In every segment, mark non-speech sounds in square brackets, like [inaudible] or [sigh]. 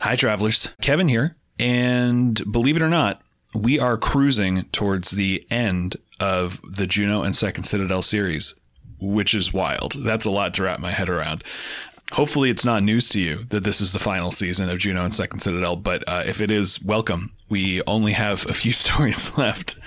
Hi, travelers. Kevin here. And believe it or not, we are cruising towards the end of the Juno and Second Citadel series, which is wild. That's a lot to wrap my head around. Hopefully, it's not news to you that this is the final season of Juno and Second Citadel, but uh, if it is, welcome. We only have a few [laughs] stories left.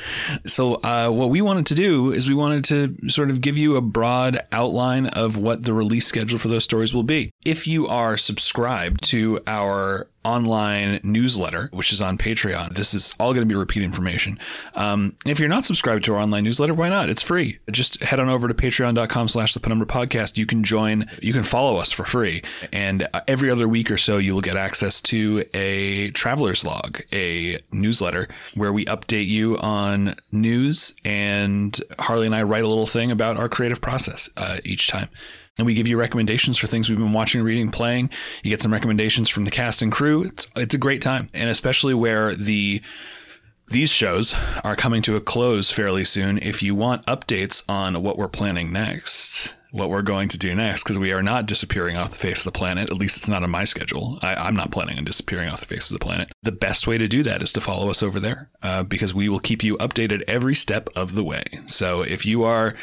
So, uh, what we wanted to do is we wanted to sort of give you a broad outline of what the release schedule for those stories will be. If you are subscribed to our online newsletter, which is on Patreon. This is all going to be repeat information. Um, if you're not subscribed to our online newsletter, why not? It's free. Just head on over to patreon.com slash the penumbra podcast. You can join, you can follow us for free. And uh, every other week or so, you will get access to a traveler's log, a newsletter where we update you on news. And Harley and I write a little thing about our creative process uh, each time and we give you recommendations for things we've been watching, reading, playing. You get some recommendations from the cast and crew. It's it's a great time, and especially where the these shows are coming to a close fairly soon. If you want updates on what we're planning next, what we're going to do next, because we are not disappearing off the face of the planet. At least it's not on my schedule. I, am not planning on disappearing off the face of the planet. The best way to do that is to follow us over there, uh, because we will keep you updated every step of the way. So if you are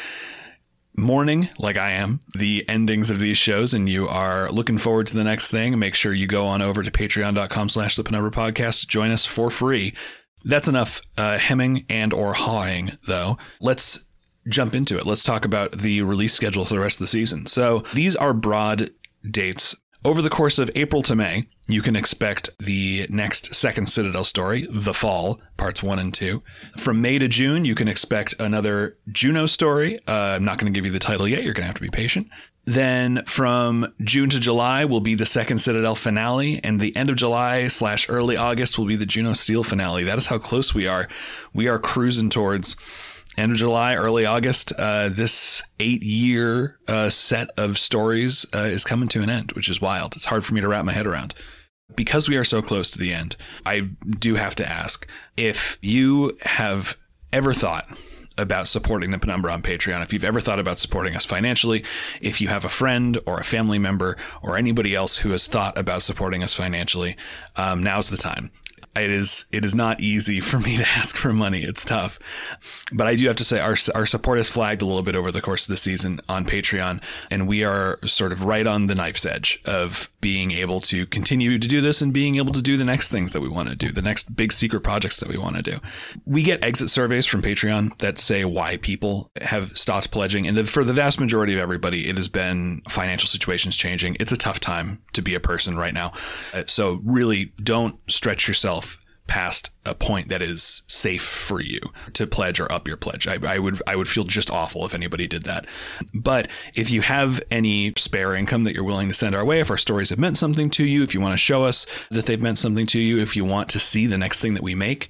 mourning, like I am, the endings of these shows, and you are looking forward to the next thing, make sure you go on over to patreon.com slash the Penumbra Podcast. Join us for free. That's enough uh, hemming and or hawing, though. Let's jump into it. Let's talk about the release schedule for the rest of the season. So these are broad dates. Over the course of April to May, you can expect the next second Citadel story, The Fall, parts one and two. From May to June, you can expect another Juno story. Uh, I'm not going to give you the title yet. You're going to have to be patient. Then from June to July will be the second Citadel finale, and the end of July slash early August will be the Juno Steel finale. That is how close we are. We are cruising towards end of July, early August, uh, this eight year uh, set of stories uh, is coming to an end, which is wild. It's hard for me to wrap my head around. Because we are so close to the end, I do have to ask if you have ever thought about supporting the Penumbra on Patreon, if you've ever thought about supporting us financially, if you have a friend or a family member or anybody else who has thought about supporting us financially, um, now's the time it is it is not easy [laughs] for me to ask for money. It's tough, but I do have to say our our support has flagged a little bit over the course of the season on Patreon, and we are sort of right on the knife's edge of being able to continue to do this and being able to do the next things that we want to do, the next big secret projects that we want to do. We get exit surveys from Patreon that say why people have stopped pledging, and for the vast majority of everybody, it has been financial situations changing. It's a tough time to be a person right now, uh, so really don't stretch yourself past a point that is safe for you to pledge or up your pledge. I, I, would I would feel just awful if anybody did that. But if you have any spare income that you're willing to send our way, if our stories have meant something to you, if you want to show us that they've meant something to you, if you want to see the next thing that we make,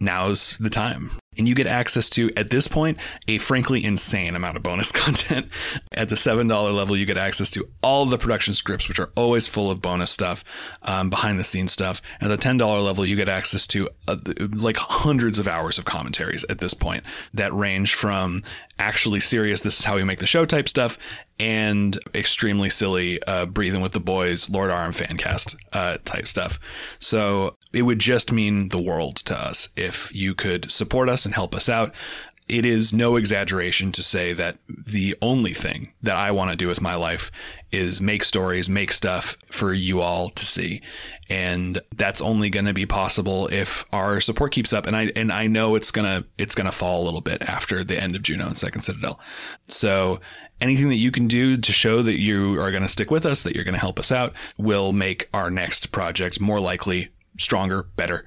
now's the time and you get access to at this point a frankly insane amount of bonus [laughs] content. At the $7 level you get access to all the production scripts which are always full of bonus stuff um, behind the scenes stuff. And at the $10 level you get access to uh, like hundreds of hours of commentaries at this point that range from actually serious this is how we make the show type stuff and extremely silly uh, breathing with the boys lord arm fan cast uh, type stuff so it would just mean the world to us if you could support us and help us out it is no exaggeration to say that the only thing that I want to do with my life is make stories, make stuff for you all to see. And that's only going to be possible if our support keeps up. And I and I know it's going to it's going to fall a little bit after the end of Juno and Second Citadel. So anything that you can do to show that you are going to stick with us, that you're going to help us out, will make our next project more likely, stronger, better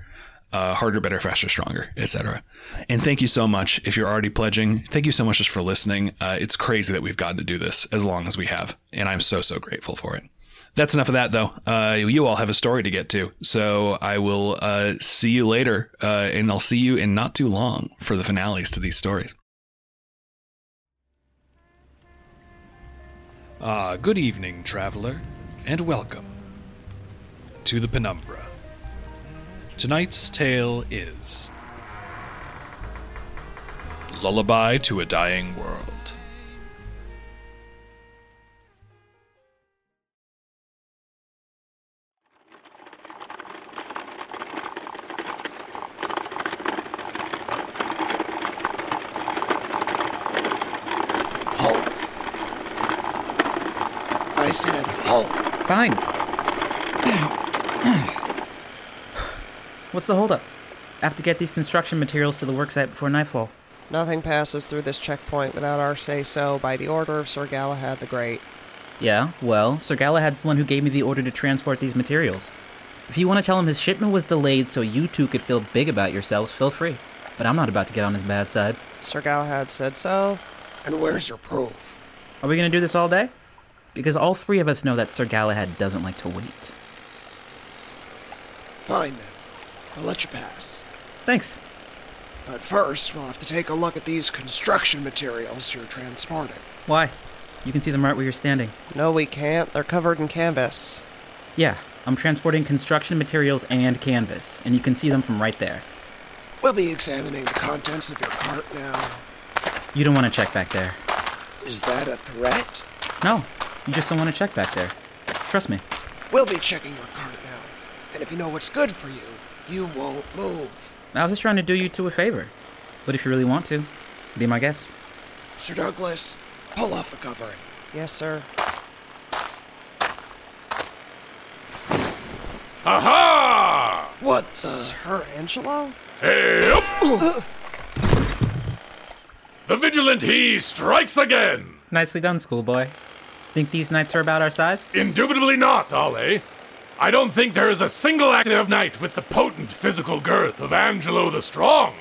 uh, harder, better, faster, stronger, etc. And thank you so much if you're already pledging. Thank you so much just for listening. Uh, it's crazy that we've gotten to do this as long as we have, and I'm so so grateful for it. That's enough of that, though. Uh, you all have a story to get to, so I will uh, see you later, uh, and I'll see you in not too long for the finales to these stories. Ah, good evening, traveler, and welcome to the Penumbra. Tonight's tale is Lullaby to a Dying World. The holdup? I have to get these construction materials to the worksite before nightfall. Nothing passes through this checkpoint without our say so by the order of Sir Galahad the Great. Yeah, well, Sir Galahad's the one who gave me the order to transport these materials. If you want to tell him his shipment was delayed so you two could feel big about yourselves, feel free. But I'm not about to get on his bad side. Sir Galahad said so. And where's your proof? Are we going to do this all day? Because all three of us know that Sir Galahad doesn't like to wait. Fine then. I'll let you pass. Thanks. But first, we'll have to take a look at these construction materials you're transporting. Why? You can see them right where you're standing. No, we can't. They're covered in canvas. Yeah, I'm transporting construction materials and canvas, and you can see them from right there. We'll be examining the contents of your cart now. You don't want to check back there. Is that a threat? No, you just don't want to check back there. Trust me. We'll be checking your cart now. And if you know what's good for you, you won't move. I was just trying to do you two a favor. But if you really want to, be my guest. Sir Douglas, pull off the covering. Yes, sir. Aha! What the? Sir Angelo? Hey up! the vigilant he strikes again! Nicely done, schoolboy. Think these knights are about our size? Indubitably not, Ollie. I don't think there is a single active knight with the potent physical girth of Angelo the Strong.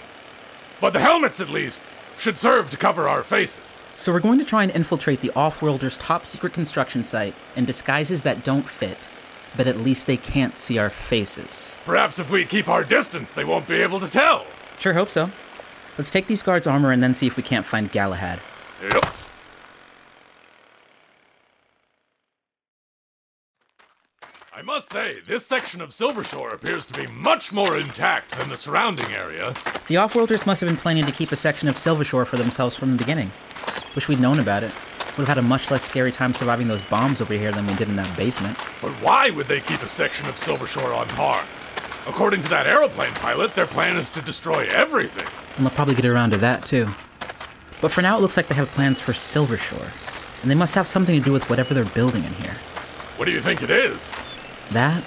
But the helmets, at least, should serve to cover our faces. So we're going to try and infiltrate the Off-Worlders' top secret construction site in disguises that don't fit, but at least they can't see our faces. Perhaps if we keep our distance, they won't be able to tell. Sure hope so. Let's take these guards' armor and then see if we can't find Galahad. Yep. I must say, this section of Silvershore appears to be much more intact than the surrounding area. The Off-Worlders must have been planning to keep a section of Silvershore for themselves from the beginning. Wish we'd known about it. Would have had a much less scary time surviving those bombs over here than we did in that basement. But why would they keep a section of Silvershore unharmed? According to that aeroplane pilot, their plan is to destroy everything. And they'll probably get around to that, too. But for now, it looks like they have plans for Silvershore. And they must have something to do with whatever they're building in here. What do you think it is? That?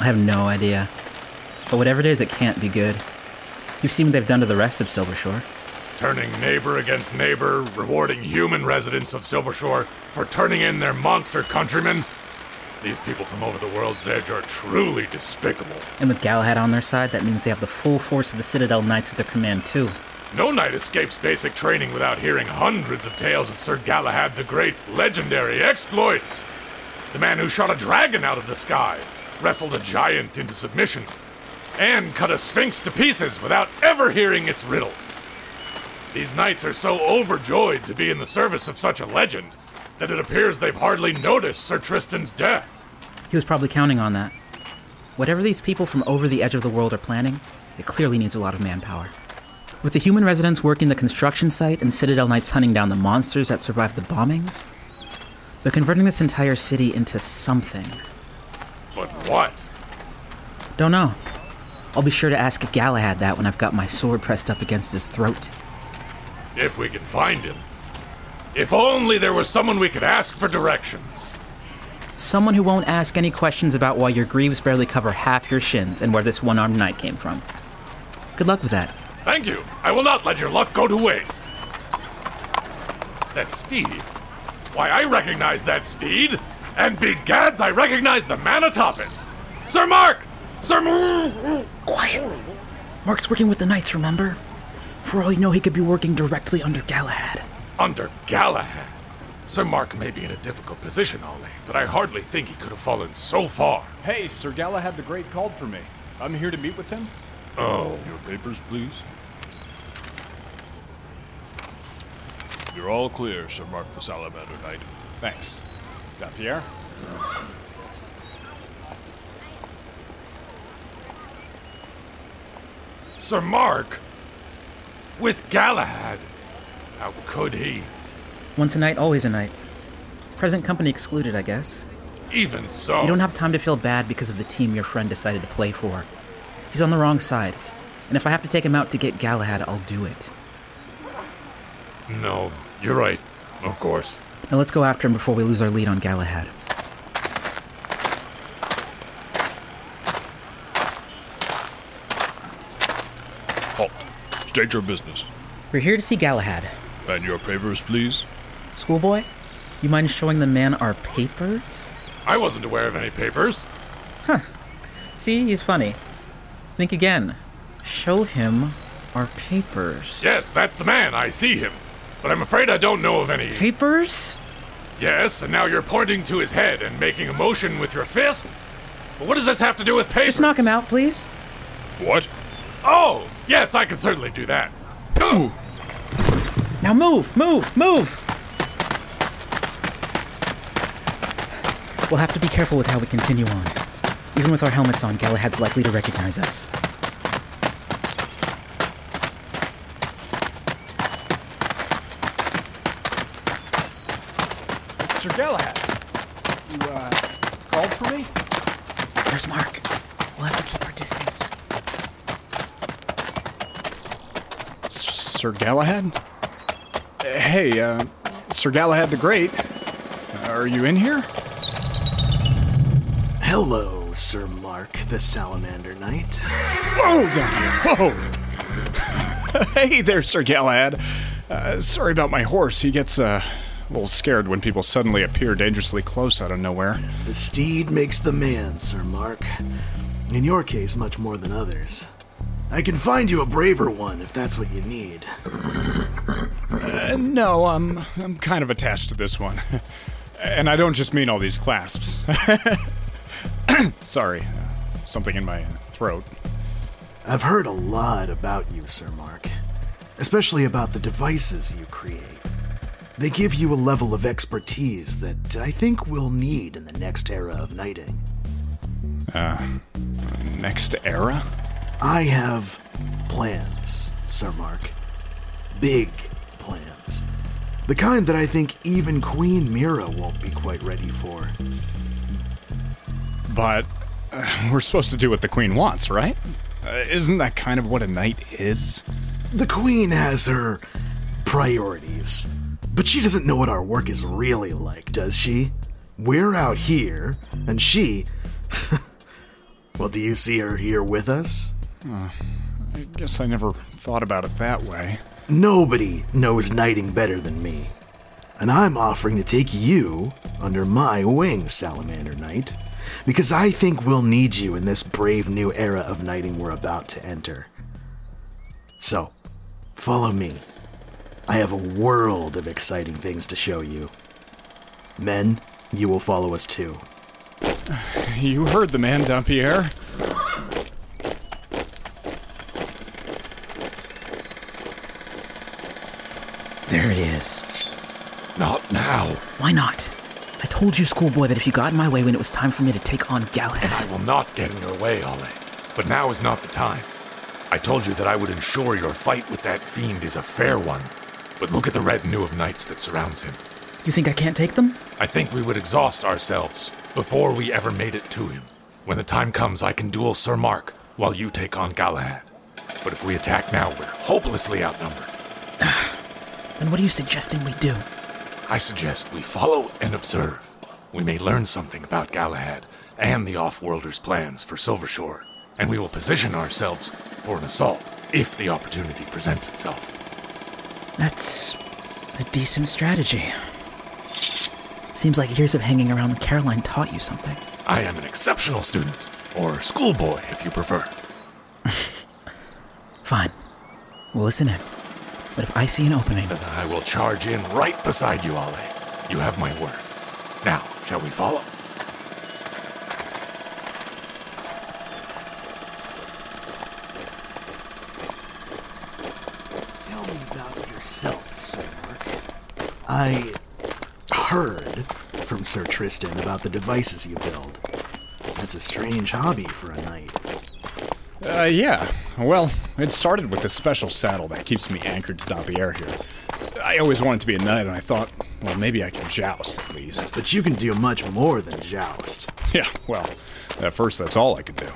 I have no idea. But whatever it is, it can't be good. You've seen what they've done to the rest of Silvershore. Turning neighbor against neighbor, rewarding human residents of Silvershore for turning in their monster countrymen? These people from over the world's edge are truly despicable. And with Galahad on their side, that means they have the full force of the Citadel Knights at their command, too. No knight escapes basic training without hearing hundreds of tales of Sir Galahad the Great's legendary exploits. The man who shot a dragon out of the sky, wrestled a giant into submission, and cut a sphinx to pieces without ever hearing its riddle. These knights are so overjoyed to be in the service of such a legend that it appears they've hardly noticed Sir Tristan's death. He was probably counting on that. Whatever these people from over the edge of the world are planning, it clearly needs a lot of manpower. With the human residents working the construction site and Citadel Knights hunting down the monsters that survived the bombings, they're converting this entire city into something. But what? Don't know. I'll be sure to ask Galahad that when I've got my sword pressed up against his throat. If we can find him. If only there was someone we could ask for directions. Someone who won't ask any questions about why your greaves barely cover half your shins and where this one armed knight came from. Good luck with that. Thank you. I will not let your luck go to waste. That's steed. Why, I recognize that steed. And begads, I recognize the man atop it. Sir Mark! Sir M- Quiet. Mark's working with the knights, remember? For all you know, he could be working directly under Galahad. Under Galahad. Sir Mark may be in a difficult position, Ollie, but I hardly think he could have fallen so far. Hey, Sir Galahad the Great called for me. I'm here to meet with him. Oh, Your papers, please. You're all clear, Sir Mark the Salamander Knight. Thanks. Dampierre? Sir Mark? With Galahad? How could he? Once a knight, always a knight. Present company excluded, I guess. Even so. You don't have time to feel bad because of the team your friend decided to play for. He's on the wrong side. And if I have to take him out to get Galahad, I'll do it. No, you're right. Of course. Now let's go after him before we lose our lead on Galahad. Halt. State your business. We're here to see Galahad. And your papers, please? Schoolboy? You mind showing the man our papers? I wasn't aware of any papers. Huh. See, he's funny. Think again. Show him our papers. Yes, that's the man. I see him. But I'm afraid I don't know of any. Papers? Yes, and now you're pointing to his head and making a motion with your fist? But what does this have to do with papers? Just knock him out, please. What? Oh, yes, I can certainly do that. Ugh. Now move, move, move! We'll have to be careful with how we continue on. Even with our helmets on, Galahad's likely to recognize us. Sir Galahad, you, uh, called for me? Where's Mark? We'll have to keep our distance. Sir Galahad? Hey, uh, Sir Galahad the Great. Are you in here? Hello, Sir Mark, the Salamander Knight. Whoa, down here. Whoa! [laughs] hey there, Sir Galahad. Uh, sorry about my horse. He gets, uh, a little scared when people suddenly appear dangerously close out of nowhere. The steed makes the man, Sir Mark. In your case, much more than others. I can find you a braver one if that's what you need. Uh, no, I'm, I'm kind of attached to this one. [laughs] and I don't just mean all these clasps. [laughs] Sorry, uh, something in my throat. I've heard a lot about you, Sir Mark, especially about the devices you create. They give you a level of expertise that I think we'll need in the next era of knighting. Next era? I have plans, Sir Mark. Big plans. The kind that I think even Queen Mira won't be quite ready for. But uh, we're supposed to do what the queen wants, right? Uh, isn't that kind of what a knight is? The Queen has her priorities. But she doesn't know what our work is really like, does she? We're out here, and she. [laughs] well, do you see her here with us? I guess I never thought about it that way. Nobody knows knighting better than me. And I'm offering to take you under my wing, Salamander Knight, because I think we'll need you in this brave new era of knighting we're about to enter. So, follow me. I have a world of exciting things to show you. Men, you will follow us too. [sighs] You heard the man, Dampierre. There it is. Not now. Why not? I told you, schoolboy, that if you got in my way when it was time for me to take on Galahad. And I will not get in your way, Ollie. But now is not the time. I told you that I would ensure your fight with that fiend is a fair one. But look at the retinue of knights that surrounds him. You think I can't take them? I think we would exhaust ourselves before we ever made it to him. When the time comes, I can duel Sir Mark while you take on Galahad. But if we attack now, we're hopelessly outnumbered. [sighs] Then what are you suggesting we do? I suggest we follow and observe. We may learn something about Galahad and the Offworlders' plans for Silvershore, and we will position ourselves for an assault if the opportunity presents itself. That's a decent strategy. Seems like years of hanging around with Caroline taught you something. I am an exceptional student, or schoolboy if you prefer. [laughs] Fine. We'll listen in. But if I see an opening, Then I will charge in right beside you, Ollie. You have my word. Now, shall we follow? Tell me about yourself, Sir Mark. I heard from Sir Tristan about the devices you build. That's a strange hobby for a knight. Uh, yeah. Well, it started with this special saddle that keeps me anchored to Dampierre here. I always wanted to be a knight, and I thought, well, maybe I can joust at least. But you can do much more than joust. Yeah, well, at first that's all I could do.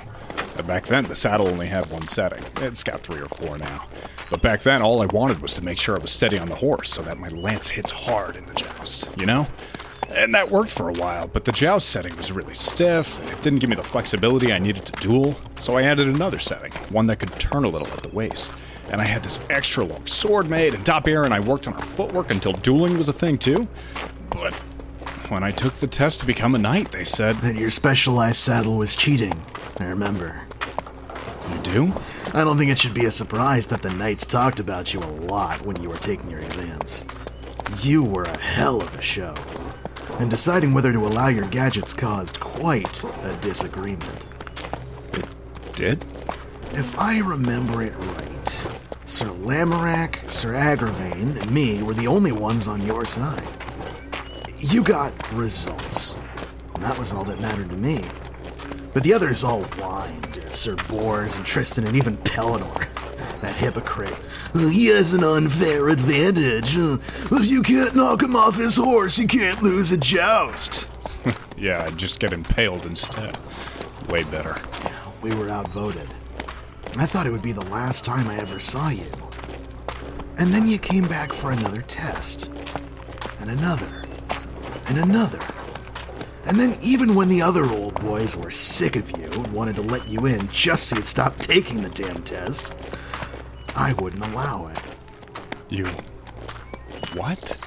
Back then, the saddle only had one setting. It's got three or four now. But back then, all I wanted was to make sure I was steady on the horse so that my lance hits hard in the joust, you know? And that worked for a while, but the joust setting was really stiff, and it didn't give me the flexibility I needed to duel, so I added another setting, one that could turn a little at the waist. and I had this extra long sword made, and Dampierre and I worked on our footwork until dueling was a thing too. But when I took the test to become a knight, they said, That your specialized saddle was cheating. I remember. You do? I don't think it should be a surprise that the knights talked about you a lot when you were taking your exams. You were a hell of a show. And deciding whether to allow your gadgets caused quite a disagreement. It did? If I remember it right, Sir Lamorak, Sir Agravain, and me were the only ones on your side. You got results. And that was all that mattered to me. But the others all whined. at Sir Bors and Tristan and even Pellinore. [laughs] That hypocrite. He has an unfair advantage. If you can't knock him off his horse, you can't lose a joust. [laughs] Yeah, I'd just get impaled instead. Way better. Yeah, we were outvoted. I thought it would be the last time I ever saw you. And then you came back for another test. And another. And another. And then, even when the other old boys were sick of you and wanted to let you in just so you'd stop taking the damn test, I wouldn't allow it. You. What?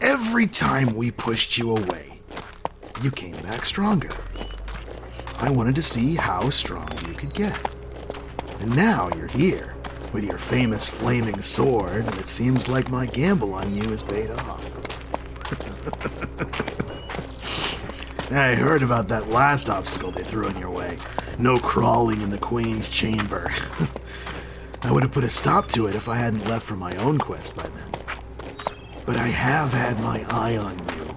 Every time we pushed you away, you came back stronger. I wanted to see how strong you could get. And now you're here with your famous flaming sword, and it seems like my gamble on you is paid off. I heard about that last obstacle they threw in your way. No crawling in the Queen's chamber. [laughs] I would have put a stop to it if I hadn't left for my own quest by then. But I have had my eye on you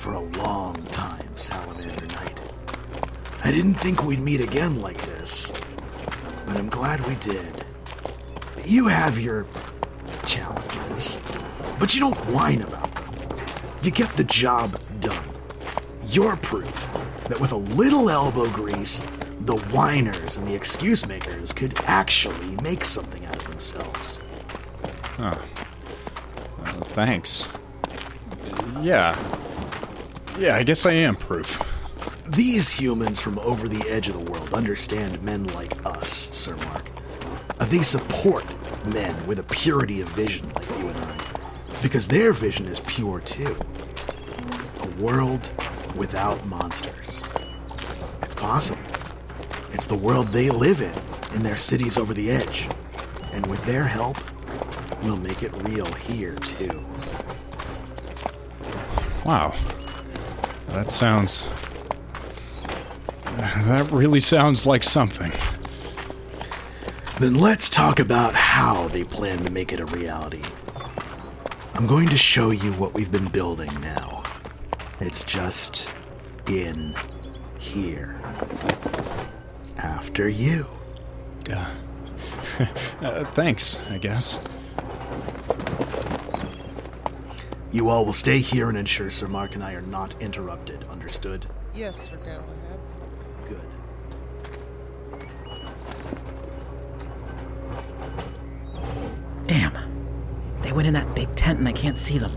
for a long time, Salamander Knight. I didn't think we'd meet again like this, but I'm glad we did. You have your challenges, but you don't whine about them. You get the job done. You're proof that with a little elbow grease, the whiners and the excuse makers could actually make something out of themselves. Uh, thanks. Yeah. Yeah, I guess I am proof. These humans from over the edge of the world understand men like us, Sir Mark. Uh, They support men with a purity of vision like you and I. Because their vision is pure too. A world without monsters. It's possible. It's the world they live in, in their cities over the edge. And with their help, we'll make it real here too. Wow. That sounds. That really sounds like something. Then let's talk about how they plan to make it a reality. I'm going to show you what we've been building now. It's just in here. After you. Uh, [laughs] uh, thanks, I guess. You all will stay here and ensure Sir Mark and I are not interrupted. Understood? Yes, Sir Galahad. Good. Damn. They went in that big tent and I can't see them.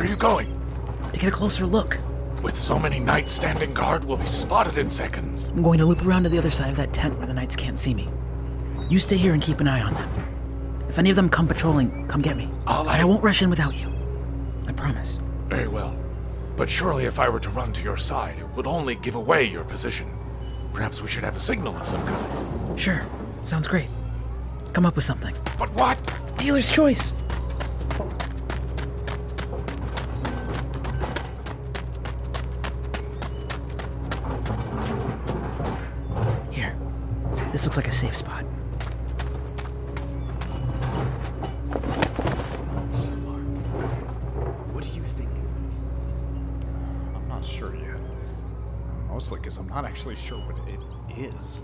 Where are you going? To get a closer look, With so many knights standing guard, we'll be spotted in seconds. I'm going to loop around to the other side of that tent where the knights can't see me. You stay here and keep an eye on them. If any of them come patrolling, come get me. I'll- I won't rush in without you. I promise. Very well. But surely if I were to run to your side, it would only give away your position. Perhaps we should have a signal of some kind. Sure. Sounds great. Come up with something. But what? Dealer's choice. Like a safe spot. Sir Mark, what do you think? I'm not sure yet. Mostly because I'm not actually sure what it is.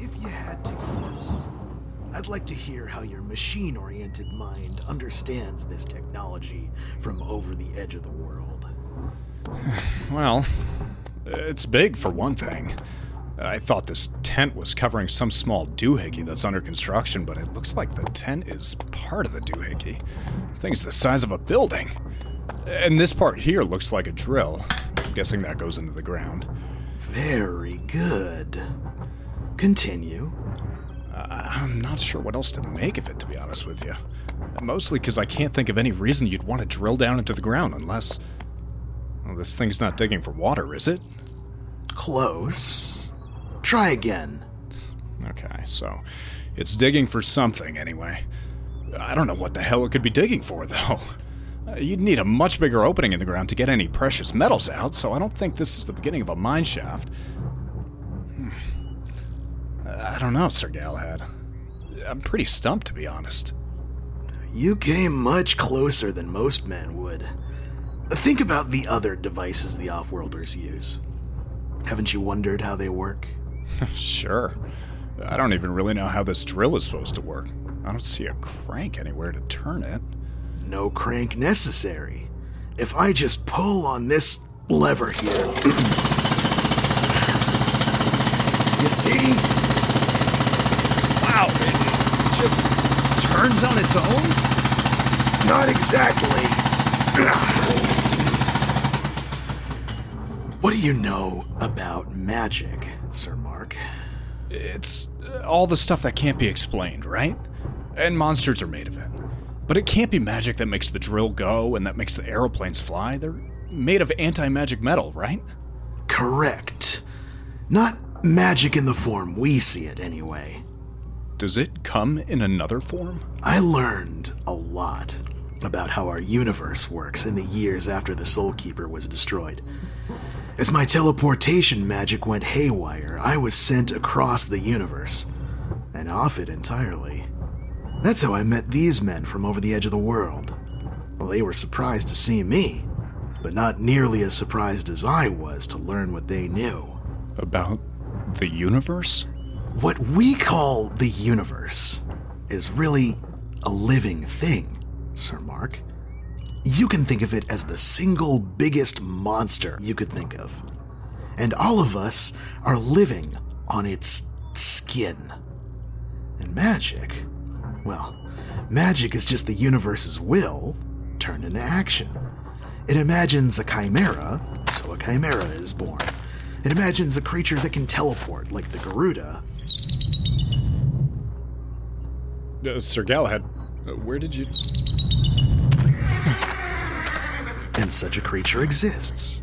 If you had to guess, I'd like to hear how your machine oriented mind understands this technology from over the edge of the world. [sighs] Well, it's big for one thing. I thought this tent was covering some small doohickey that's under construction, but it looks like the tent is part of the doohickey. The thing's the size of a building. And this part here looks like a drill. I'm guessing that goes into the ground. Very good. Continue. I'm not sure what else to make of it, to be honest with you. Mostly because I can't think of any reason you'd want to drill down into the ground unless. Well, this thing's not digging for water, is it? Close. Try again. Okay, so it's digging for something anyway. I don't know what the hell it could be digging for, [laughs] though. Uh, you'd need a much bigger opening in the ground to get any precious metals out, so I don't think this is the beginning of a mine shaft. Hmm. I don't know, Sir Galahad. I'm pretty stumped, to be honest. You came much closer than most men would. Think about the other devices the Offworlders use. Haven't you wondered how they work? [laughs] sure. I don't even really know how this drill is supposed to work. I don't see a crank anywhere to turn it. No crank necessary. If I just pull on this lever here. [clears throat] you see? Wow, it just turns on its own? Not exactly. [clears throat] What do you know about magic, Sir It's uh, all the stuff that can't be explained, right? And monsters are made of it. But it can't be magic that makes the drill go and that makes the aeroplanes fly. They're made of anti magic metal, right? Correct. Not magic in the form we see it, anyway. Does it come in another form? I learned a lot about how our universe works in the years after the Soul Keeper was destroyed. As my teleportation magic went haywire, I was sent across the universe, and off it entirely. That's how I met these men from over the edge of the world. Well, they were surprised to see me, but not nearly as surprised as I was to learn what they knew. About the universe? What we call the universe is really a living thing, Sir Mark. You can think of it as the single biggest monster you could think of. And all of us are living on its skin. And magic, well, magic is just the universe's will turned into action. It imagines a chimera, so a chimera is born. It imagines a creature that can teleport, like the Garuda. Uh, Sir Galahad, uh, where did you. And such a creature exists.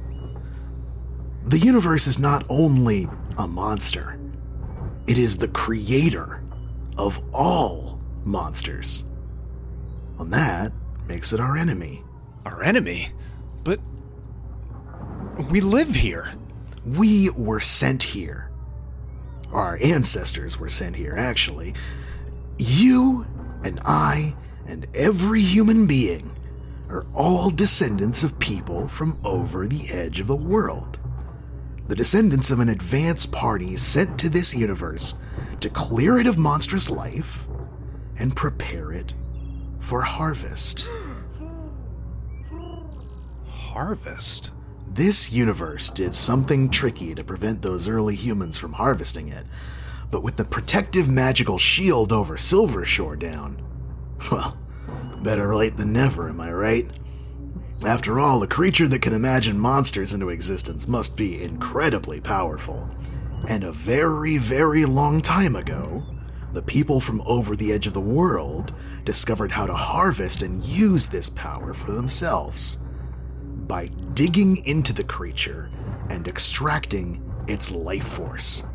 The universe is not only a monster, it is the creator of all monsters. And that makes it our enemy. Our enemy? But. We live here. We were sent here. Our ancestors were sent here, actually. You and I and every human being are all descendants of people from over the edge of the world. The descendants of an advanced party sent to this universe to clear it of monstrous life and prepare it for harvest. Harvest? This universe did something tricky to prevent those early humans from harvesting it, but with the protective magical shield over Silver Shore down, [laughs] well, better late than never, am I right? After all, a creature that can imagine monsters into existence must be incredibly powerful. And a very, very long time ago, the people from over the edge of the world discovered how to harvest and use this power for themselves by digging into the creature and extracting its life force,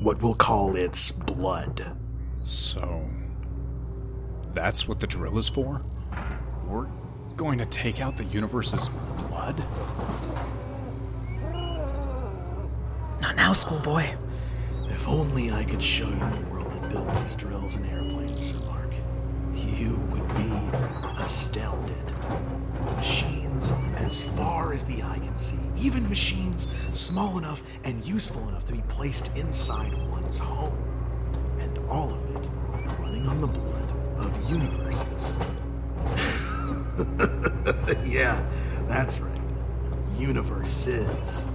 what we'll call its blood. So. That's what the drill is for? We're going to take out the universe's blood? Not now, schoolboy. If only I could show you the world that built these drills and airplanes, Sir Mark. You would be astounded. Machines as far as the eye can see, even machines small enough and useful enough to be placed inside one's home. And all of it running on the blood of universes. [laughs] yeah, that's right. Universes.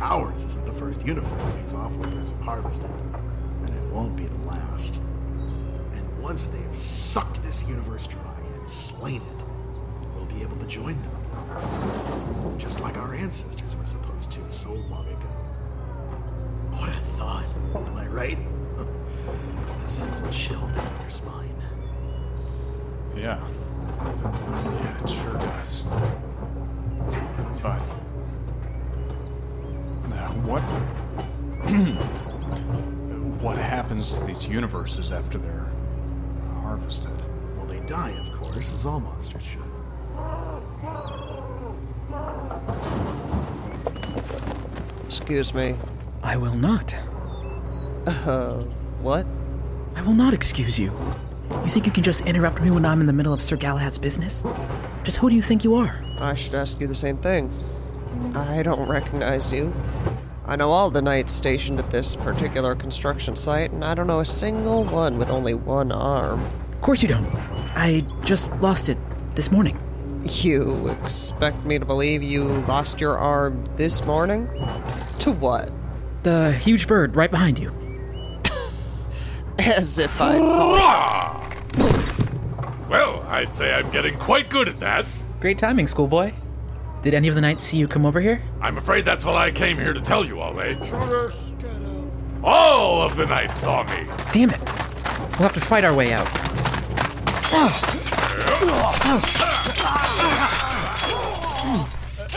Ours isn't the first universe these offworlders have harvested, and it won't be the last. And once they've sucked this universe dry and slain it, we'll be able to join them. Just like our ancestors were supposed to so long ago. What a thought. Am I right? [laughs] That sends a chill down your spine. Yeah. Yeah, it sure does. But. Uh, what. [clears throat] what happens to these universes after they're harvested? Well, they die, of course, as all monsters should. Excuse me. I will not. Uh, what? I will not excuse you. You think you can just interrupt me when I'm in the middle of Sir Galahad's business? Just who do you think you are? I should ask you the same thing. I don't recognize you. I know all the knights stationed at this particular construction site, and I don't know a single one with only one arm. Of course you don't. I just lost it this morning. You expect me to believe you lost your arm this morning? To what? The huge bird right behind you. [laughs] As if I. Well, I'd say I'm getting quite good at that. Great timing, schoolboy. Did any of the knights see you come over here? I'm afraid that's what I came here to tell you, Ollie. All of the knights saw me. Damn it. We'll have to fight our way out.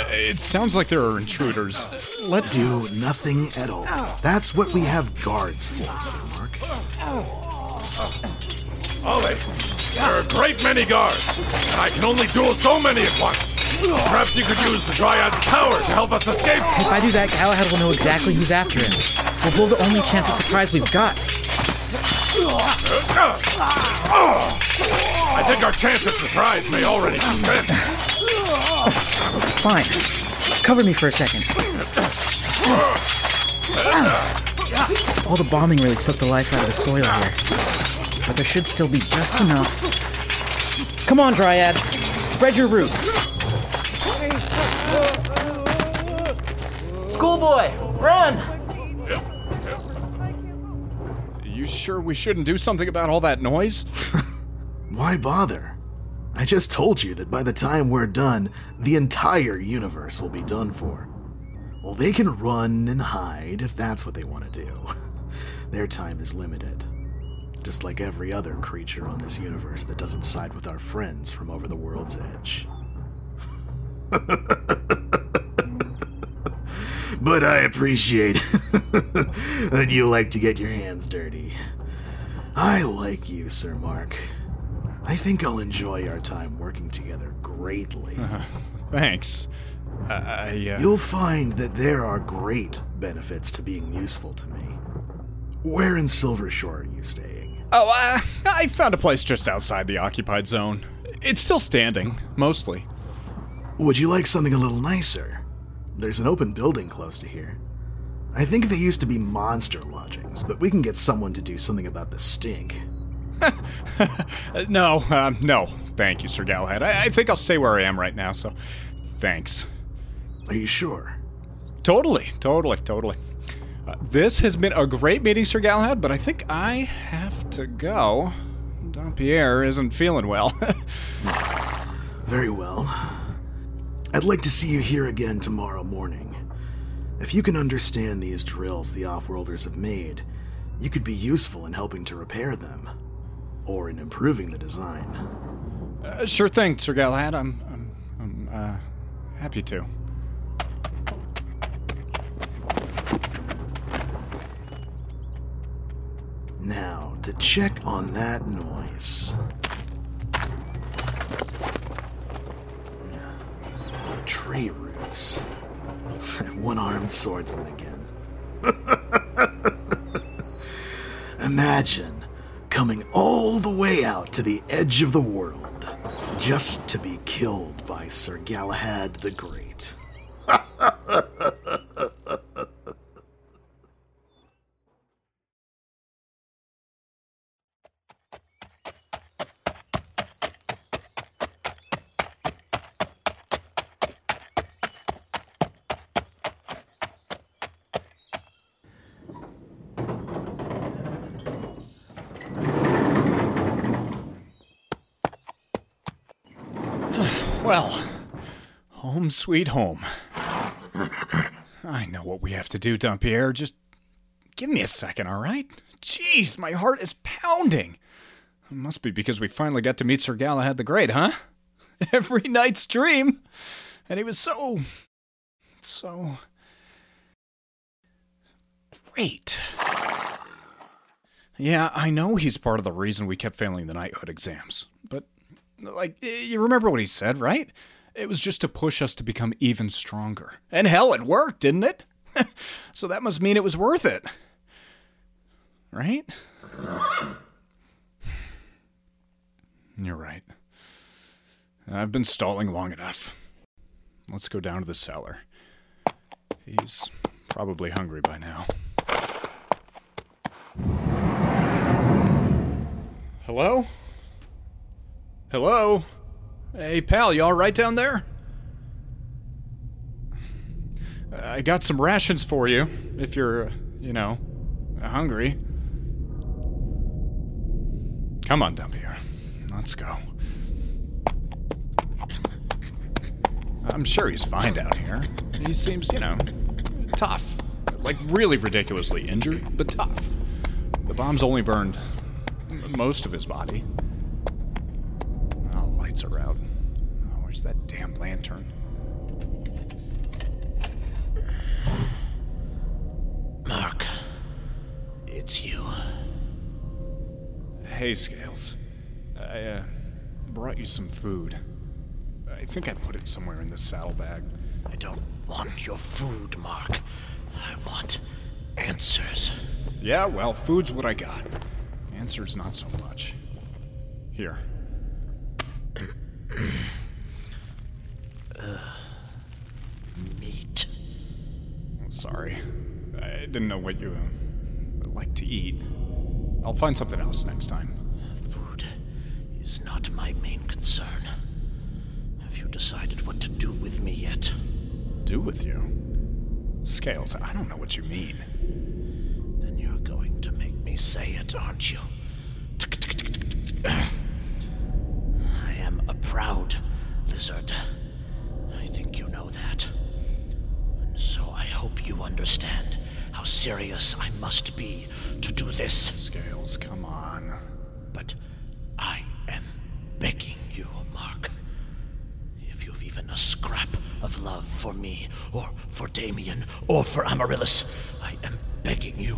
It sounds like there are intruders. Let's. Do nothing at all. That's what we have guards for, Sir Mark. Ollie, there are a great many guards, and I can only duel so many at once. Perhaps you could use the Dryad's power to help us escape. If I do that, Galahad will know exactly who's after him. We'll blow the only chance at surprise we've got. I think our chance at surprise may already be spent. Fine. Cover me for a second. All the bombing really took the life out of the soil here. But there should still be just enough. Come on, Dryads. Spread your roots. Schoolboy, run! You sure we shouldn't do something about all that noise? [laughs] Why bother? I just told you that by the time we're done, the entire universe will be done for. Well, they can run and hide if that's what they want to do. [laughs] Their time is limited. Just like every other creature on this universe that doesn't side with our friends from over the world's edge. [laughs] but I appreciate [laughs] that you like to get your hands dirty. I like you, Sir Mark. I think I'll enjoy our time working together greatly. [laughs] Thanks. I. Uh, You'll find that there are great benefits to being useful to me. Where in Silver Shore are you staying? Oh, uh, I found a place just outside the occupied zone. It's still standing, mostly. Would you like something a little nicer? There's an open building close to here. I think they used to be monster lodgings, but we can get someone to do something about the stink. Uh, [laughs] no, um, no. Thank you, Sir Galahad. I, I think I'll stay where I am right now, so thanks. Are you sure? Totally, totally, totally. Uh, this has been a great meeting, Sir Galahad, but I think I have to go. Dampierre isn't feeling well. [laughs] Very well. I'd like to see you here again tomorrow morning. If you can understand these drills the Offworlders have made, you could be useful in helping to repair them, or in improving the design. uh, sure thing, Sir Galahad. I'm, I'm, I'm uh, happy to. Now, to check on that noise. Tree roots. [laughs] One armed swordsman again. [laughs] Imagine coming all the way out to the edge of the world just to be killed by Sir Galahad the Great. [laughs] Well, home sweet home. I know what we have to do, Dampierre. Just give me a second, all right? Jeez, my heart is pounding. It must be because we finally got to meet Sir Galahad the Great, huh? [laughs] Every knight's dream. And he was so. so. great. Yeah, I know he's part of the reason we kept failing the knighthood exams. But, like, you remember what he said, right? It was just to push us to become even stronger. And hell, it worked, didn't it? [laughs] so that must mean it was worth it. Right? You're right. I've been stalling long enough. Let's go down to the cellar. He's probably hungry by now. Hello? Hello? Hey, pal, you all right down there? I got some rations for you, if you're, you know, hungry. Come on, here. Let's go. I'm sure he's fine down here. He seems, you know, tough. Like, really ridiculously injured, but tough. The bombs only burned most of his body. Oh, lights are out. Oh, where's that damn lantern? Mark, it's you. Hey, Scales. I uh, brought you some food. I think I put it somewhere in the saddlebag. I don't want your food, Mark. I want answers. Yeah, well, food's what I got. Answers, not so much. Here. uh, meat. Sorry. I didn't know what you uh, like to eat. I'll find something else next time. Food is not my main concern. Have you decided what to do with me yet? Do with you? Scales, I don't know what you mean. Then you're going to make me say it, aren't you? I am a proud lizard. I think you know that. And so I hope you understand how serious I must be to do this. Scales, come on. But I am begging you, Mark. If you've even a scrap of love for me, or for Damien, or for Amaryllis, I am begging you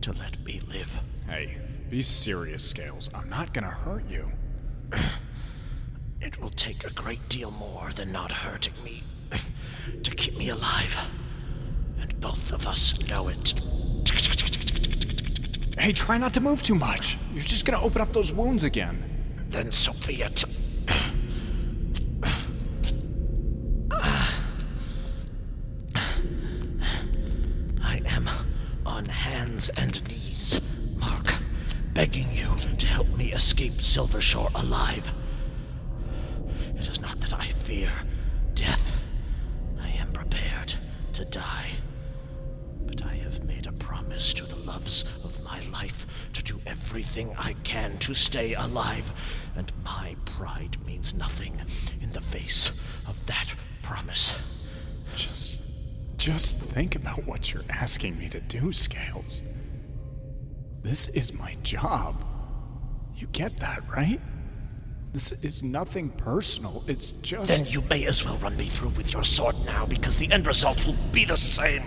to let me live. Hey, be serious, Scales. I'm not gonna hurt you. It will take a great deal more than not hurting me to keep me alive. And both of us know it. Hey, try not to move too much. You're just gonna open up those wounds again. Then so be it. I am on hands and knees, Mark, begging you to help me escape Silvershore alive. Stay alive, and my pride means nothing in the face of that promise. Just. Just think about what you're asking me to do, Scales. This is my job. You get that, right? This is nothing personal. It's just. Then you may as well run me through with your sword now, because the end result will be the same.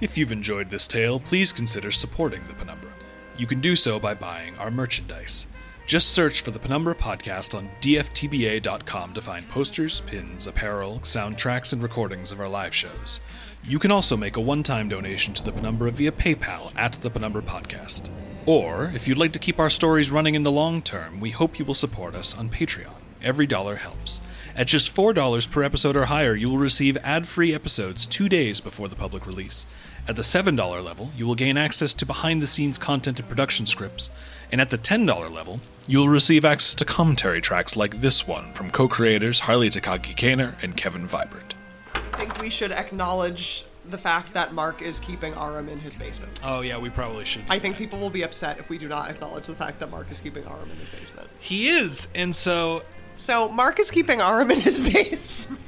If you've enjoyed this tale, please consider supporting the Penumbra. You can do so by buying our merchandise. Just search for the Penumbra Podcast on dftba.com to find posters, pins, apparel, soundtracks, and recordings of our live shows. You can also make a one time donation to the Penumbra via PayPal at the Penumbra Podcast. Or, if you'd like to keep our stories running in the long term, we hope you will support us on Patreon. Every dollar helps. At just $4 per episode or higher, you will receive ad free episodes two days before the public release. At the $7 level, you will gain access to behind the scenes content and production scripts. And at the $10 level, you will receive access to commentary tracks like this one from co creators Harley Takagi Kaner and Kevin Vibert. I think we should acknowledge the fact that Mark is keeping Aram in his basement. Oh, yeah, we probably should. I think people will be upset if we do not acknowledge the fact that Mark is keeping Aram in his basement. He is, and so. So, Mark is keeping Aram in his [laughs] basement.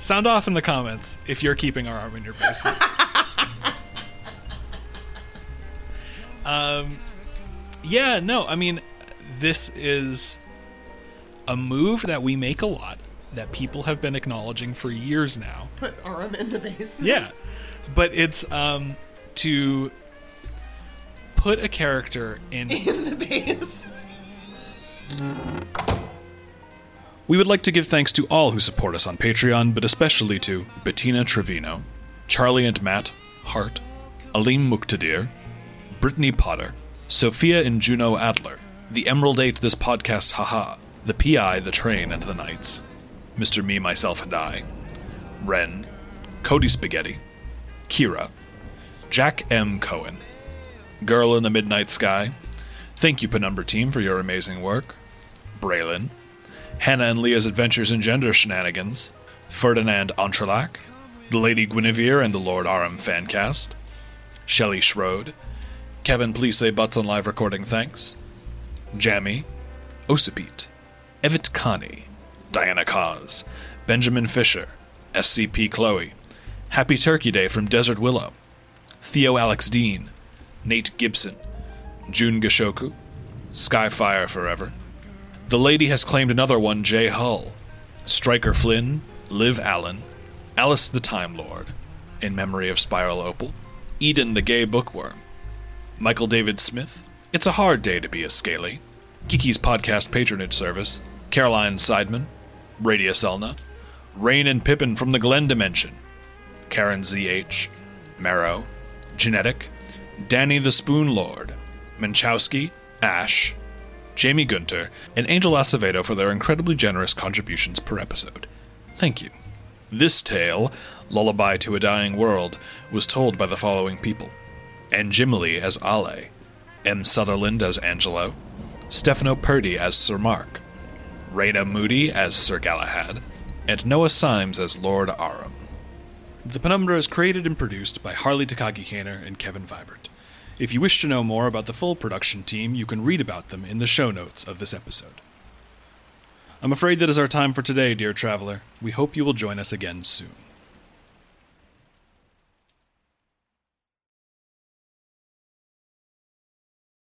Sound off in the comments if you're keeping our arm in your basement. [laughs] um, yeah, no, I mean, this is a move that we make a lot that people have been acknowledging for years now. Put Aram in the basement. Yeah, but it's um, to put a character in In the base. [laughs] We would like to give thanks to all who support us on Patreon, but especially to Bettina Trevino, Charlie and Matt Hart, Alim Muqtadir, Brittany Potter, Sophia and Juno Adler, the Emerald Eight This Podcast Haha, the PI, the Train, and the Knights, Mr. Me, Myself, and I, Ren, Cody Spaghetti, Kira, Jack M. Cohen, Girl in the Midnight Sky, thank you, Penumbra Team, for your amazing work, Braylon, Hannah and Leah's Adventures in Gender Shenanigans, Ferdinand Entrelac, the Lady Guinevere and the Lord Aram Fancast, Shelley Schroed, Kevin Please Say Butts on Live Recording Thanks, Jammy, Osipete, Evit Kani, Diana Cause, Benjamin Fisher, SCP Chloe, Happy Turkey Day from Desert Willow, Theo Alex Dean, Nate Gibson, June Gashoku, Skyfire Forever, the lady has claimed another one, Jay Hull, Striker Flynn, Liv Allen, Alice the Time Lord, in memory of Spiral Opal, Eden the Gay Bookworm, Michael David Smith, It's a Hard Day to Be a Scaly, Kiki's Podcast Patronage Service, Caroline Seidman, Radius Elna, Rain and Pippin from the Glen Dimension, Karen ZH, Marrow, Genetic, Danny the Spoon Lord, Minchowski, Ash, Jamie Gunter, and Angel Acevedo for their incredibly generous contributions per episode. Thank you. This tale, Lullaby to a Dying World, was told by the following people Ann Jimley as Ale, M. Sutherland as Angelo, Stefano Purdy as Sir Mark, Raina Moody as Sir Galahad, and Noah Simes as Lord Aram. The Penumbra is created and produced by Harley Takagi Kaner and Kevin Vibert. If you wish to know more about the full production team, you can read about them in the show notes of this episode. I'm afraid that is our time for today, dear traveler. We hope you will join us again soon.